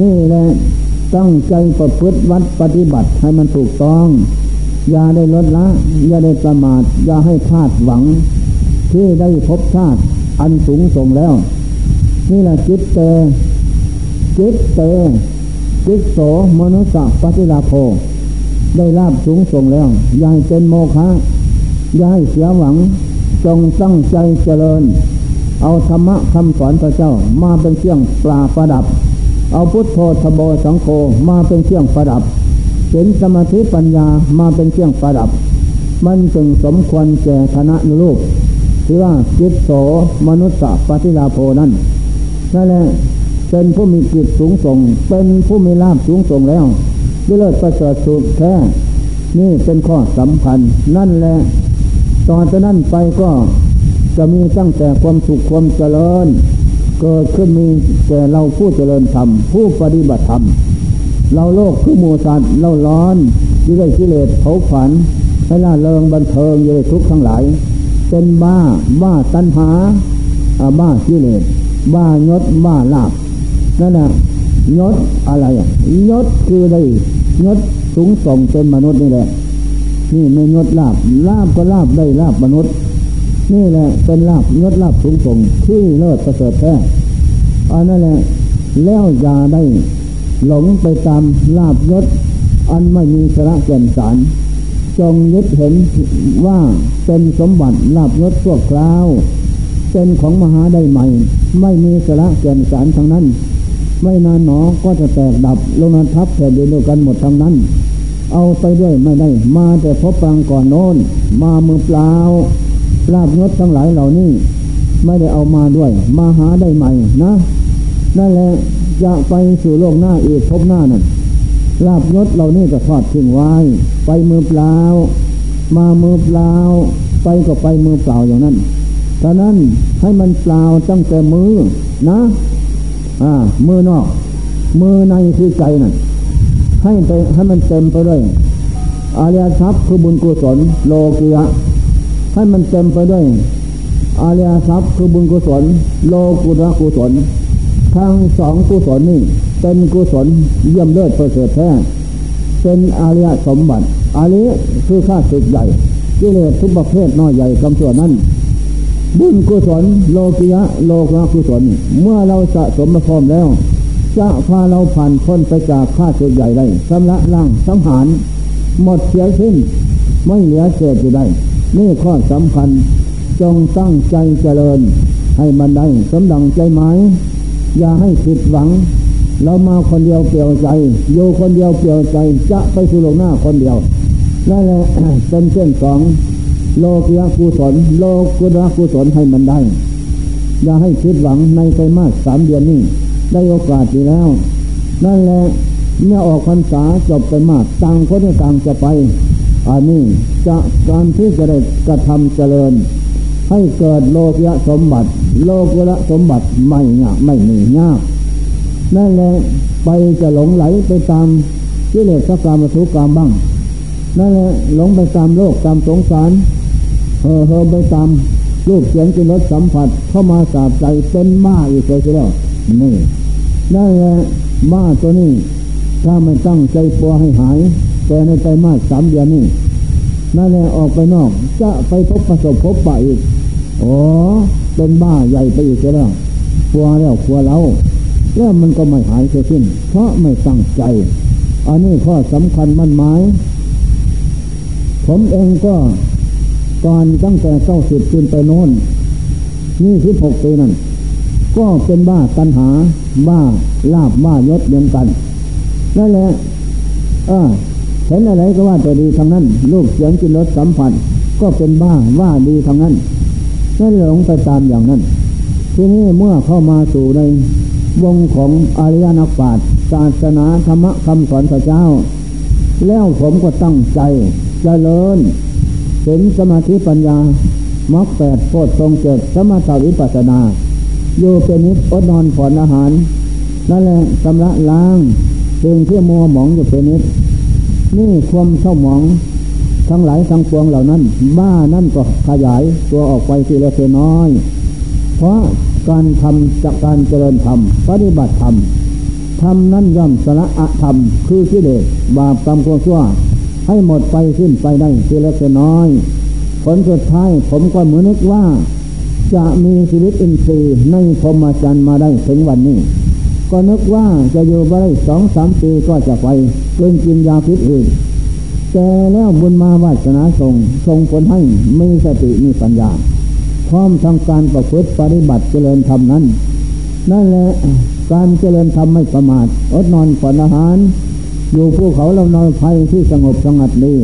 นี่แหละตั้งใจประพฤติวัดปฏิบัติให้มันถูกต้อง อย่าได้ลดละ อย่าได้ประมาท อย่าให้คาดหวัง ที่ได้พบชาติอันสูงส่งแล้ว นี่แหละจิตเตจิตเตจิตโสมนุสะปฏิลาโภได้ลาบสูงส่งแล้ว อย่ายเป็นโมฆะอย่ายเสียหวัง จงตั้งใจเจริญ เอาธรรมะคำสอนพระเจ้ามาเป็นเครื่องปลาประดับ เอาพุทโธธโบสังโฆมาเป็นเครื่องประดับเห็นสมาธิปัญญามาเป็นเครื่องประดับ มันจึงสมควรแก่ธนะนุรูปที่ว่าจิตโสมนุษย์ปฏิลาโพนั้นนั่นแหละเป็นผู้มีจิตสูงส่ง เป็นผู้มีลาภสูงส่งแล้ววยเลิศประเสริฐสุดแท้ นี่เป็นข้อสำคัญ นั่นแหละ ตอนจากนั้นไปก็จะมีตั้งแต่ความสุขความเจริญ เกิดขึ้นมีแก่เราผู้เจริญธรรมผู้ปฏิบัติธรรม เราโลกคือมูสัตว์เราร้อนด้วยกิเลสเผาขวัญให้ล่าเริงบันเทิงอยู่ในทุกข์ทั้งหลายเป็นบ้าบ้าตัณหาบ้ากิเลสบ้ายศบ้าลาบนั่นแหละยศอะไรยศคือได้ยศสูงส่งเป็นมนุษย์นี่แหละ นี่ไม่ยศลาบลาบก็ลาบได้ลาบมนุษย์ นี่แหละเป็นลาบยศลาบสูงส่งที่เลิศประเสริฐแท้อันนั่นแหละแล้วอย่าได้หลงไปตามลาบยศ อันไม่มีสาระแก่นสาร จงยึดเห็นว่าเป็นสมบัติลาบยศชั่วคราว เป็นของมหาได้ใหม่ ไม่มีสาระแก่นสารทั้งนั้น ไม่นานหนอก็จะแตกดับลงนทับแผ่นดินด้วยกันหมดทั้งนั้น เอาไปด้วยไม่ได้ มาแต่พบปางก่อนโน้น มามือเปล่าลาบยศทั้งหลายเหล่านี้ ไม่ได้เอามาด้วย มาหาได้ใหม่นะนั่นแหละจะไปสู่โลกหน้าอีกพบหน้านั่นลาบยศเหล่านี้ก็ทอดทิ้งไว้ ไปมือเปล่า มามือเปล่า ไปก็ไปมือเปล่าอย่างนั้นฉะนั้นให้มันเปล่าตั้งแต่มือนะ อ่า มือนอก มือในคือใจนั่น ให้ไปให้มันเต็มไปด้วยอาริยทรัพย์คือบุญกุศลโลกียะให้มันเต็มไปด้วยอาริยทรัพย์คือบุญกุศล โลกุระกุศล ทั้งสองกุศลนี่เป็นกุศลเยี่ยมเลิศประเสริฐแท้เป็นอาริยสมบัติอาริคือข้าศึกใหญ่กิเลสทุกประเภทน้อยใหญ่กำส่วนนั้น บุญกุศล โลกิยะ โลกากุศล เมื่อเราสะสมมาพร้อมแล้ว จะพาเราผ่านพ้นไปจากข้าศึกใหญ่ได้สำละล่างสังหาร หมดเสียสิ้นไม่เหลือเศษอยู่ได้ นี่ข้อสำคัญจงตั้งใจเจริญ ให้มันได้สมดังใจหมายอย่าให้ผิดหวัง เรามาคนเดียวเปลี่ยวใจอยู่คนเดียวเปลี่ยวใจ จะไปสู่โลกหน้าคนเดียวนั่นแหละเป็นเส้นสองโลกียกุศลโลกุตระกุศลให้มันได้ อย่าให้คิดหวังในไตรมาสสามเดือนนี้ ได้โอกาสดีแล้ว นั่นแหละเมื่อออกพรรษาจบไปมากต่างคนต่างจะไปอันนี้จะการที่จะได้กระทำเจริญ ให้เกิดโลกยะสมบัติ โลกุระสมบัติไม่ยากไม่มียากนั่นแหละไปจะหลงไหลไปตามกิเลสกรรมสุกรรมบ้างนั่นแหละหลงไปตามโลกตามสงสารเฮอเฮอไปตามรูปเสียงกินรสสัมผัสเข้ามาสาบใจเป็นม้าอีกเลยทีเดียว นี่นั่นแหละม้าตัวนี้ ถ้าไม่ตั้งใจปัวให้หาย แต่ในไตรมาสสามเดือนนี้นั่นแหละออกไปนอก จะไปพบประสบพบปะอีกอ๋อเป็นบ้าใหญ่ไปอีกแล้วปัวแล้วปัวแล้วแล้วมันก็ไม่หายเสียสิ้น เพราะไม่ตั้งใจ อันนี้ข้อสำคัญมั่นหมาย ผมเองก็ก่อนตั้งแต่เก้าสิบขึ้นไปโน้นนี่สิบหกปีนั้น ก็เป็นบ้าตัณหาบ้าลาบบ้ายศเหมือนกันนั่นแหละเออเห็นอะไรก็ว่าแตัวดีทางนั้นลูกเสียงกินรสสัมผัสก็เป็นบ้าว่าดีทางนั้นนั่นหลงไปตามอย่างนั้น ทีนี้เมื่อเข้ามาสู่ในวงของอริยนักปราชญ์ศาสนาธรรมคำสอนพระเจ้า แล้วผมก็ตั้งใจเจริญเห็นสมาธิปัญญามรรคแปดโพชทรงเจ็ดสมาธิวิปัสนา อยู่เป็นนิดอดนอนผ่อนอาหาร นั่นแหละสำระล้างสิ่งที่มัวหมองอยู่เป็นนิดนี่ความเศร้าหมองทั้งหลายทั้งปวงเหล่านั้น บ้านั่นก็ขยายตัวออกไปทีละเน้อย เพราะการทำจากการเจริญธรรมปฏิบัติธรรมธรรมนั้นย่อมสละอธรรม คือกิเลสบาปกรรมความชั่ว ให้หมดไปสิ้นไปได้ทีละน้อย ผลสุดท้ายผมก็เหมือนนึกว่า จะมีชีวิตอินทรีย์ในพรมจรรย์มาได้ถึงวันนี้ ก็นึกว่าจะอยู่ไปได้สองสามปีก็จะไปเล่นกินยาพิษอื่นแต่แล้วบุญมาวาสนาส่งส่งผลให้มีสติมีปัญญา พร้อมทางการประพฤติปฏิบัติเจริญธรรมนั้น นั่นแหละการเจริญธรรมไม่ประมาทอดนอนผ่อนอาหาร อยู่ภูเขาลำนอยภัยที่สงบสงัดดี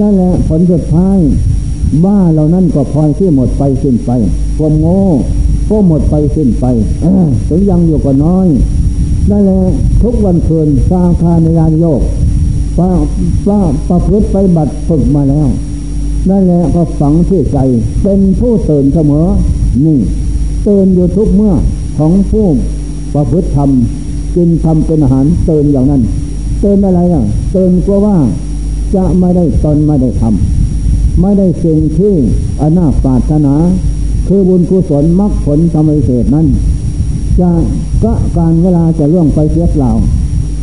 นั่นแหละผลสุดท้าย บ้าเหล่านั้นก็พลอยที่หมดไปสิ้นไปความโง่ก็หมดไปสิ้นไปถึงยังอยู่ก็น้อยนั่นแหละทุกวันคืนสร้างคาในยานโยกป้าป้าประพฤติไปบัตรฝึกมาแล้วนั่นแหละก็ฝังที่ใจ เป็นผู้ตื่นเสมอนี่ตื่นอยู่ทุกเมื่อของผู้ประพฤติธรรมกินทำเป็นอาหารตื่นอย่างนั้นเตือนอะไรอะเตือนกลัวว่าจะไม่ได้ตนไม่ได้ทำ ไม่ได้สิ่งที่อนาปาถนา คือบุญกุศลมรรคผลธรรมเศษนั้น จะก็การเวลาจะล่วงไปเสียเปล่า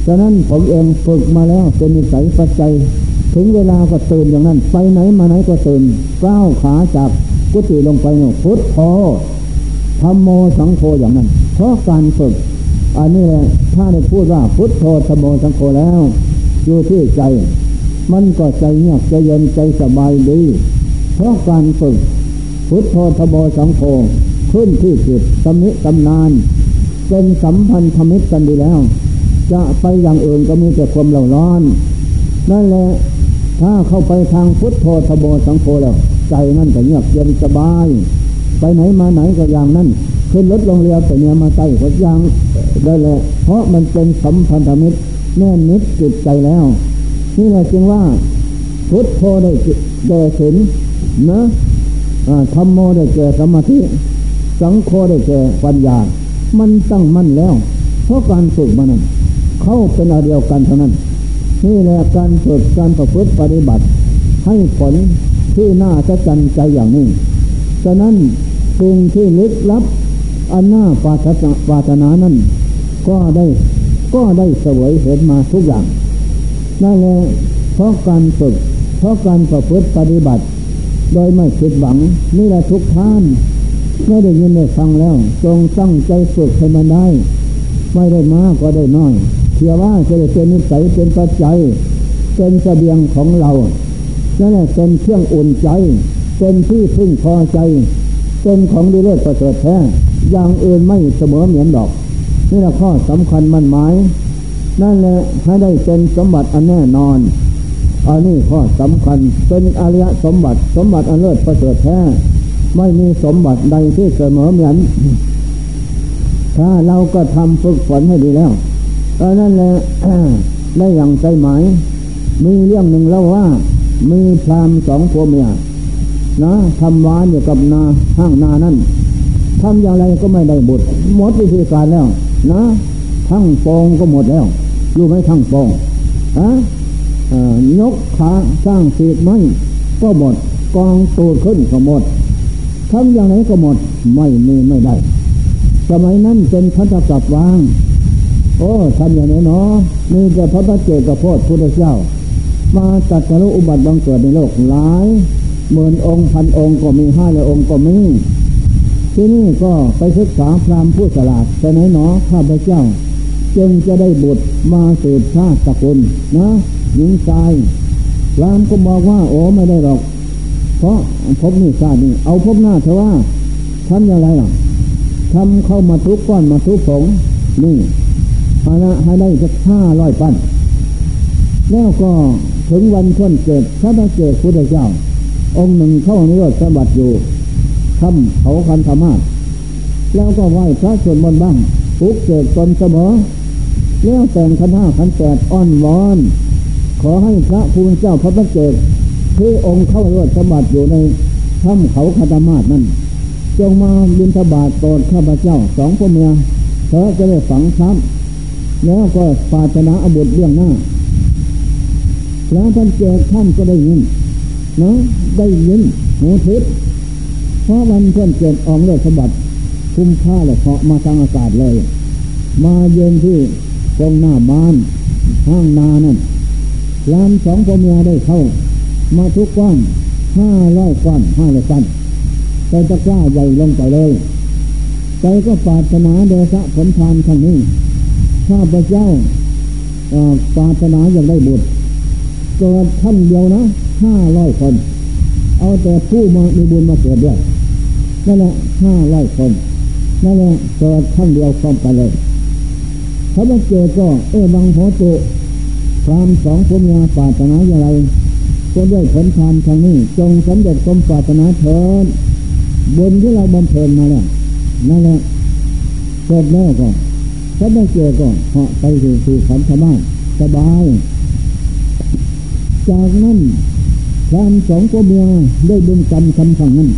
ฉะนั้นผมเองฝึกมาแล้วเป็นนิสัยปัจจัย ถึงเวลาก็ตื่นอย่างนั้น ไปไหนมาไหนก็ตื่นก้าวขาจากกุฏิลงไปเนี่ยพุทโธธรรมโมสังโฆอย่างนั้น เพราะการฝึก อันนี้แหละถ้าได้พูดว่าพุทโธธรรมโมสังโฆแล้ว อยู่ที่ใจ มันก็ใจเงียบใจเย็นใจสบายดี เพราะการฝึก พุทโธธโมสังโฆขึ้นที่จิตสมิตำนาน เป็นสัมพันธมิตรกันดีแล้ว จะไปอย่างอื่นก็มีแต่ความเหล่าร้อน นั่นแหละถ้าเข้าไปทางพุทโธธโมสังโฆแล้ว ใจนั่นก็เงียบเย็นสบาย ไปไหนมาไหนก็อย่างนั้นขึ้นรถลงเรือไปเนี่ยมาใต้หัวยางได้แหละเพราะมันเป็นสัมพันธมิตรแน่นิดจิตใจแล้ว นี่แหละจึงว่าพุทโธได้แก่ศีลนะธรรมโมได้แก่สมาธิ สังโฆได้แก่ปัญญา มันตั้งมั่นแล้ว เพราะการฝึกมันนั้นเข้าเป็นอันเดียวกันเท่านั้น นี่แหละการฝึกการประพฤติปฏิบัติ ให้ผลที่น่าจะจันใจอย่างนี้ฉะนั้นสิ่งที่ลึกลับ อันหน้าปาถนาปาถนานั้น ก็ได้ก็ได้เสวยเห็นมาทุกอย่าง นั่นแหละเพราะการฝึก เพราะการประพฤติปฏิบัติ โดยไม่คิดหวังนี่แหละทุกท่านไม่ได้ยินได้ฟังแล้ว จงตั้งใจฝึกให้มันได้ ไม่ได้มากก็ได้น้อยเชื่อว่าจะได้เป็นนิสัยเป็นปัจจัยเป็นเสบียงของเรานั่นแหละเป็นเครื่องอุ่นใจ เป็นที่พึ่งพอใจ เป็นของดีเลิศประเสริฐแท้อย่างอื่นไม่เสมอเหมือนดอก นี่แหละข้อสำคัญมันหมาย นั่นแหละให้ได้เป็นสมบัติอันแน่นอน อันนี้ข้อสำคัญเป็นอริยสมบัติสมบัติอันเลิศประเสริฐแท้ไม่มีสมบัติใดที่เสมอเหมือนถ้าเราก็ทำฝึกฝนให้ดีแล้วเออนั่นแหละได้อย่างใจหมาย มีเรื่องหนึ่งแล้วว่า มีพรามสองผัวเมียนะทำวานอยู่กับนาห้างนานั่นทำอย่างไรก็ไม่ได้บุตรหมดวิธีการแล้ว นะ ทั้งฟองก็หมดแล้ว รู้ไหมทั้งฟองอะยกขาสร้างสีไม้ก็หมดกองตูดขึ้นก็หมดทำอย่างไรก็หมดไม่มีไม่ได้ สมัยนั้นเป็นพัฒกับวาง โอ้ทำอย่างนี้เนาะมีแต่พระพระเจ้ากับพ่อพุทธเจ้า มาตัดสรุอุบัติบังเกิดในโลกหลายหมื่นองค์พันองค์ก็มีห้าเลยองค์ก็มีที่นี่ก็ไปศึกษาพรามผู้ฉลาดแต่ไหนหนอข้าพเจ้า จึงจะได้บุตรมาสืบชาติตระกูลนะหญิงชายรามก็บอกว่าโอ้ไม่ได้หรอก เพราะพบนี่ชาตินี่เอาพบหน้าเถอะว่าทำอย่างไรล่ะทำเข้ามาทุกก้อนมาทุกผงนี่อาณะให้ได้จะห้าร้อยปั้นแล้วก็ถึงวันค้นเกิดพระบาเกิดพุทธเจ้า องค์หนึ่งเข้านิโรธสมบัติอยู่ทำเขาคันธรรมาแล้วก็ไหว้พระส่วนบนบ้างปุกเกิดตนเสมอ แล้วแต่งขันห้าขันแปดอ้อนวอน ขอให้พระภูมิเจ้าพระพระเกิดที่องค์เข้านิโรธสมบัติอยู่ในถ้ำเขาคันธรรมานั่นจงมาบินทบาทโปรดข้าพเจ้าสองพ่อเมียเธอจะได้ฝังซ้ำแล้วก็ปาถนาอบุตรเรื่องหน้า แล้วท่านเจอท่านก็ได้ยินนะได้ยินหูทิพย์เพราะมันเพื่อนเกิดออกเลยสบัดคุ้มค่าเลยเพาะมาทางอากาศเลย มาเย็นที่ ตรงหน้าบ้านห้างนานั่นลานสองพ่อเมียได้เข้า มาทุกก้อนห้าร้อยก้อนห้าร้อยก้อนใจตะกร้าใหญ่ลงไปเลย ใจก็ปาถนาเดชะผลทานครั้งนี้ข้าพเจ้าปาถนาอยากได้บุตรเกิดท่านเดียวนะห้าร้อยคน เอาแต่ผู้มามีบุญมาเกิดด้วยนั่นแหละห้าร้อยคนนั่นแหละเกิดท่านเดียวพร้อมกันเลย พระบัเจก็เอบังโหตุความสองพุญญาปาตนาอย่างไรก็ด้วยผลทานทางนี้ จงสำเร็จสมปาตนาเถิดบนที่เราบำเพ็ญมาแล้วนั่นแหละจบแล้วก็พระบัเจก็เหาะไปสู่ขันธมาสบาย จากนั้นพรามสองก็เมีได้บุญกรรมคำสั่งนั้น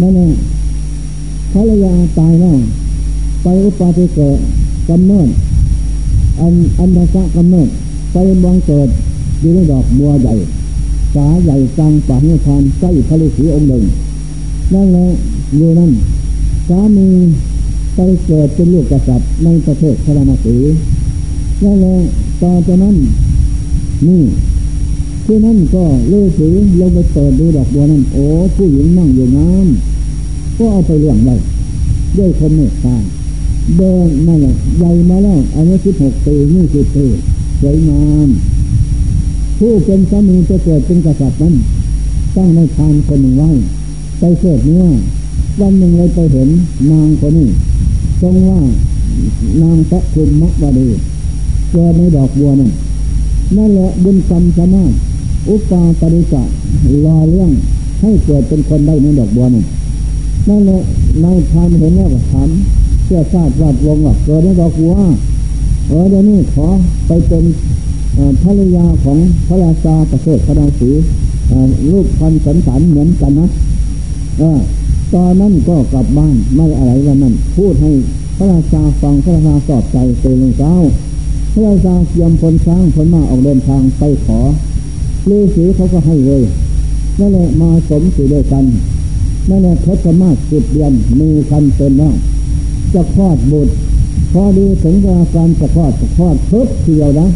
นั่นเองภรรยาตายแล้วไปอุปาติเกิด กำเนิดอันอันทศกำเนิดไปมองเกิดอยู่ในดอกบัวใหญ่สาใหญ่กลางป่าเนื้อทานใกล้พระฤาษีองค์หนึ่งนั่นแหละอยู่นั่นสามีไปเกิดเป็นลูกกษัตริย์ในประเทศพระนศีนั่นแหละต่อจากนั้นนี่ที่นั่นก็เลื่อยสีลงไปเปิดดูดอกบัวนั่นโอ้ผู้หญิงนั่งอยู่น้ำก็เอาไปเลี้ยงไว้ด้วยคนเมตตา เดินนั่นแหละใหญ่มาแล้วอายุสิบหกปียี่สิบปีสวยงามผู้เป็นสามีจะเกิดเป็นกษัตริย์นั้นตั้งในทานคนหนึ่งไว้ไปเกิดเนื้อวันหนึ่งเลยไปเห็นนางคนนี้ทรงว่านางพระคุมมะวดีเกิดในดอกบัวนั่นนั่นแหละบุญกรรมสามารถอุปาปริสะรอเรื่องให้เกิดเป็นคนได้ในดอกบัวนั่นนั่นแหละนายพานเห็นแล้วก็ถาม เชื่อชาติวาดวงว่าเกิดในดอกัวเออเดี๋ยวนี้ขอไปเป็นภรรยาของพระราชาประเสริฐพระราศีรูปพันสันสันเหมือนกันนะเออตอนนั้นก็กลับบ้านไม่อะไรวันนั้นพูดให้พระราชาฟังพระราชาสอบใจเตือนเช้าพระราชาเตรียมพลช้างพลมาออกเดินทางไปขอฤาษีเขาก็ให้เลยนั่นแหละมาสมสู่ด้วยกันนั่นแหละทศมาสิบเดือนมีคันเป็นแล้ว จะคลอดบุตร พอดีถึงเวลาการจะคลอดจะคลอดเพิ่ทีเดียวนะ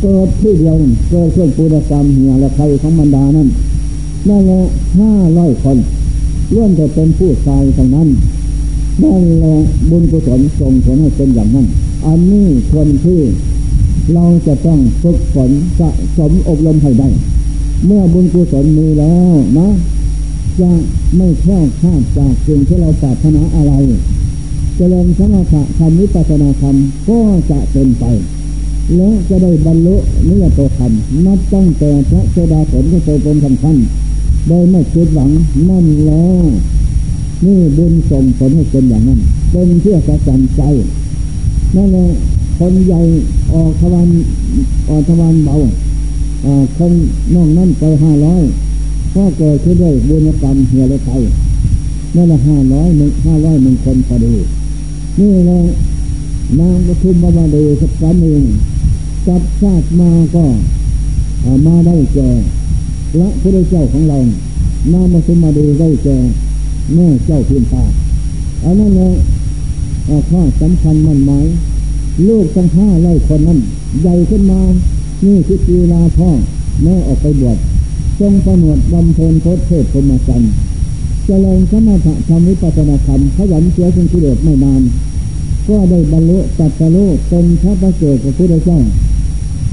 เกิดที่เดียวเกิดเครื่องปูรกรรมเหี่ยและใครของบรรดานั่นนั่นแหละห้าร้อยคนร่วมจะเป็นผู้ชายทางนั้นนั่นแหละบุญกุศลส่งผลให้เป็นอย่างนั้น อันนี้คนที่เราจะต้องฝึกฝนสะสมอบรมให้ได้ เมื่อบุญกุศลมีแล้วนะจะไม่แค่ข้าจากสิ่งที่เราปรารถนาอะไร เจริญสมถะธรรมวิปัสสนาธรรมก็จะเป็นไป และจะได้บรรลุนิยตธรรมนับตั้งแต่พระเจดาผลก็เคยเป็นสำคัญโดยไม่คิดหวังนั่นแล้วนี่บุญส่งผลให้เป็นอย่างนั้นเป็นเพื่อสะสมใจนั่นแหละคนใหญ่ออกทวันออกทวันเบาคนน้องนั่นไปห้าร้อยก็เกิดขึ้นด้วยบุญกรรมเหียเลยไปนั่นละห้าร้อยหนึ่งห้าร้อยหนึ่งคนพอดี นี่แหละนางปทุมมาดีสักครั้งหนึ่งจับชาติมาก็มาได้แก่ละพระเจ้าของเรานางปทุมมาดีได้แก่แม่เจ้าพิมพาอันนั้นเลยข้อสำคัญมันหมายลูกทั้งห้าไร่คนนั้นใหญ่ขึ้นมา นี่คือกีฬาพ่อแม่ออกไปบวชทรงประนวดบำเพ็ญโคตเทศพมจันทร์เจริญสมถะธรรมวิปัสสนาธรรมขยันเสียจนกิเลสไม่นาน ก็ได้บรรลุตัดสรุเป็นพระประเสริฐของพระเจ้า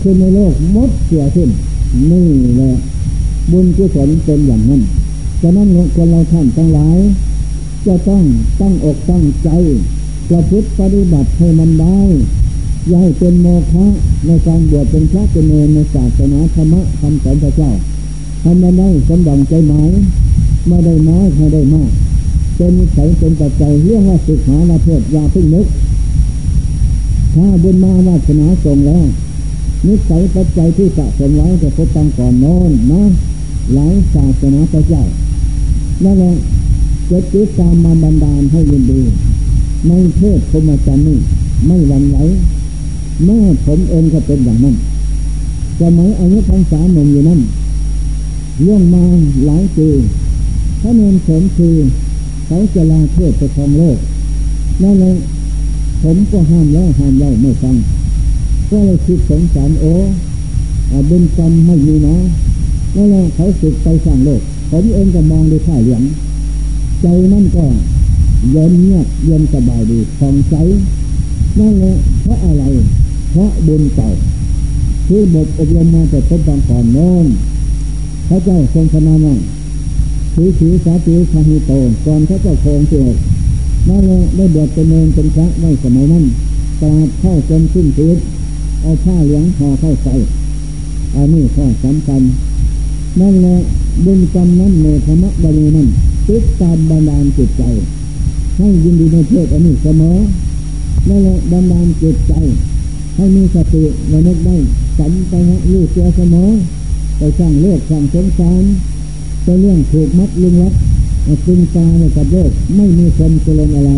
คือในโลกมดเสียขึ้น นี่แหละบุญกุศลเป็นอย่างนั้นฉะนั้นคนเราท่านทั้งหลาย จะต้องตั้งอกตั้งใจประพฤติปฏิบัติให้มันได้ย่ให้เป็นโมฆะในการบวชเป็นพระเป็นเนรในศาสนาธรรมะคำสอนพระเจ้าทำมาได้สมดังใจหมายไม่ได้น้อยไม่ได้มาก เป็นนิสัยเป็นปัจจัยเรื่องว่าศึกษาละเพศยาพึ่งนึก ถ้าบุญมาวาสนาส่งแล้วนิสัยปัจจัยที่สะสมไว้จะพบตังก่อนโน้นนะหลายศาสนาพระเจ้านั่นแหละจะติดตามมาบันดาลให้ยินดีในเทศพมจันนี่ไม่หวั่นไหวแม่ผมเองก็เป็นอย่างนั้นสมัยอายุพรรษาหนุ่มอยู่นั้นเรื่องมาหลายปีพระเนรผมคือ เขาจะลาเทศไปครองโลกนั่นเลยผมก็ห้ามแล้วห้ามเล่าไม่ฟัง ก็เลยคิดสงสารโอ้บุญกรรมไม่มีนะนั่นแหละเขาสึกไปสร้างโลกผมเองก็มองด้วยท่าเหลียงใจนั่นก็เย็นเงียบเย็นสบายดีผ่องใสนั่นแหละเพราะอะไร เพราะบุญเก่าที่บทอบรมมาแต่ต้นตอนก่อนโน้นพระเจ้าทรงพนามา ถือถือสาธิคาหิโตก่อนพระเจ้าโคงเสียนั่นแหละได้บวชเป็นเนรเป็นพระไว้สมัยนั้นตราดเข้าจนขึ้นชีวิตเอาผ้าเหลืองห่อเข้าใส่อันนี้ข้อสำคัญนั่นแหละบุญกรรมนั้นในธรรมบาลีนั้นติดตามบันดาลจิตใจ ให้ยินดีในเพศอันนี้เสมอนั่นแหละบันดาลจิตใจ ให้มีสติระลึกได้สัมไปฮะลูกตัวเสมอไปสร้างโลกสร้างสงสาร ไปเรื่องถูกมัดลึงลักซึงตาในกับโลกไม่มีคนเจริญอะไร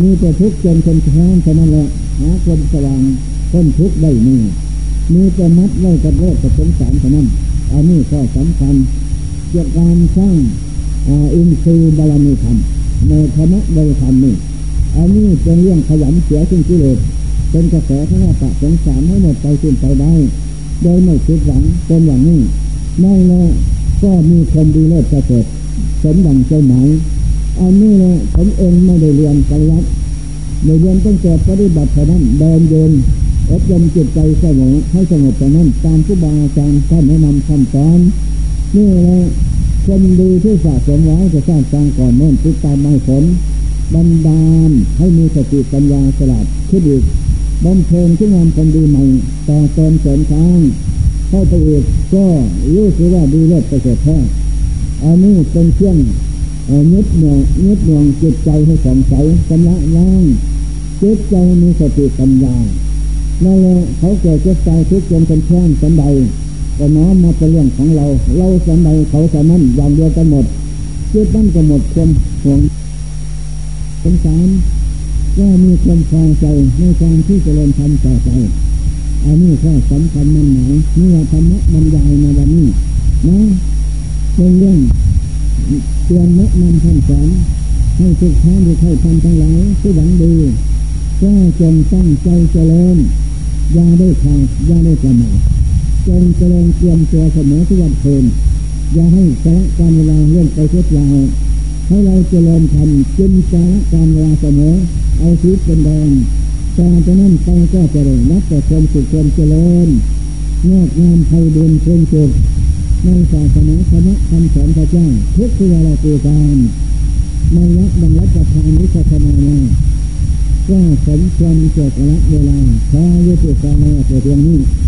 มีแต่ทุกข์จนคนแค้นเท่านั้นแหละหาคนสว่างคนทุกข์ได้นี่มีแต่มัดไว้กับโลกกับสงสารเท่านั้นอันนี้ข้อสำคัญเกี่ยวกับการสร้างอินทรีย์บารมีธรรมในธรรมะบริธรรมนี่อันนี้เป็นเรื่องขยันเสียซึ่งกิเลสเป็นกระแสทั้งว่าปะสงสารให้หมดไปสิ้นไปได้ โดยไม่คิดหวังเป็นอย่างนี้ไม่แน่ ก็มีคนดีเลิศประเสริฐสมดังใจหมายอันนี้เลยผมเองไม่ได้เรียนปริยัติในเรียนต้องเกิดปฏิบัติเท่านั้นเดินเดินอบรมจิตใจสงบให้สงบแต่านั้นตามผู้บาอาจารย์ท่านแนะนำคำสอนนี่เลยคนดีที่สะสมไว้จะสร้างสร้างก่อนโน้นติดตามไม่ผลบันดาลให้มีสติปัญญาสลัดขึ้นอีกบำเพ็ญที่งานคนดีใหม่ต่อเติมเสริมทาง เข้าไปอีกก็รู้สึกว่าดีเลิศประเสริฐแท้อันนี้เป็นเครื่องยึดเหนี่ยวยึดหน่วจิตใจให้สงสัยสำละล้างจิตใจมีสติปัญญานั่นแหละเขาเกิดเจ็บใจทุกข์จนเป็นแค้นสันใดก็น้อมมาเป็นเรื่องของเรา เราสันใดเขาสันนั้นอย่างเดียวกันหมดจิตนั้นก็หมดความห่วงสงสารก็มีความพอใจในการที่จะเริญทำต่อไป อันนี้ข้อสำคัญมันหมายนี่ว่าธรรมะบรรยายในวันนี้นะเป็นเรื่องเตือนแนะนำท่านสอนให้ทุกท่านที่เข้าทำทั้งหลายผู้หวังดีก็จงตั้งใจเจริญอย่าได้ขาดอย่าได้ประมาทจงเจริญเตรียมตัวเสมอทุกวันเพลินอย่าให้สาระการเวลาเลื่อนไปเสียเปล่าให้เราเจริญทันจินสาระการเวลาเสมอเอาชีวิตเป็นแดง การจะนั่นไปก็จะได้นับแต่ความสุขความเจริญงอกงามไพบุญเชิงจุดในศาสนาคณะคำสอนพระเจ้าทุกเวลาตัวการในละดังรัชทานวิสสนานาก็สมควรเกิดละเวลาพระยุติการในเพียงนี้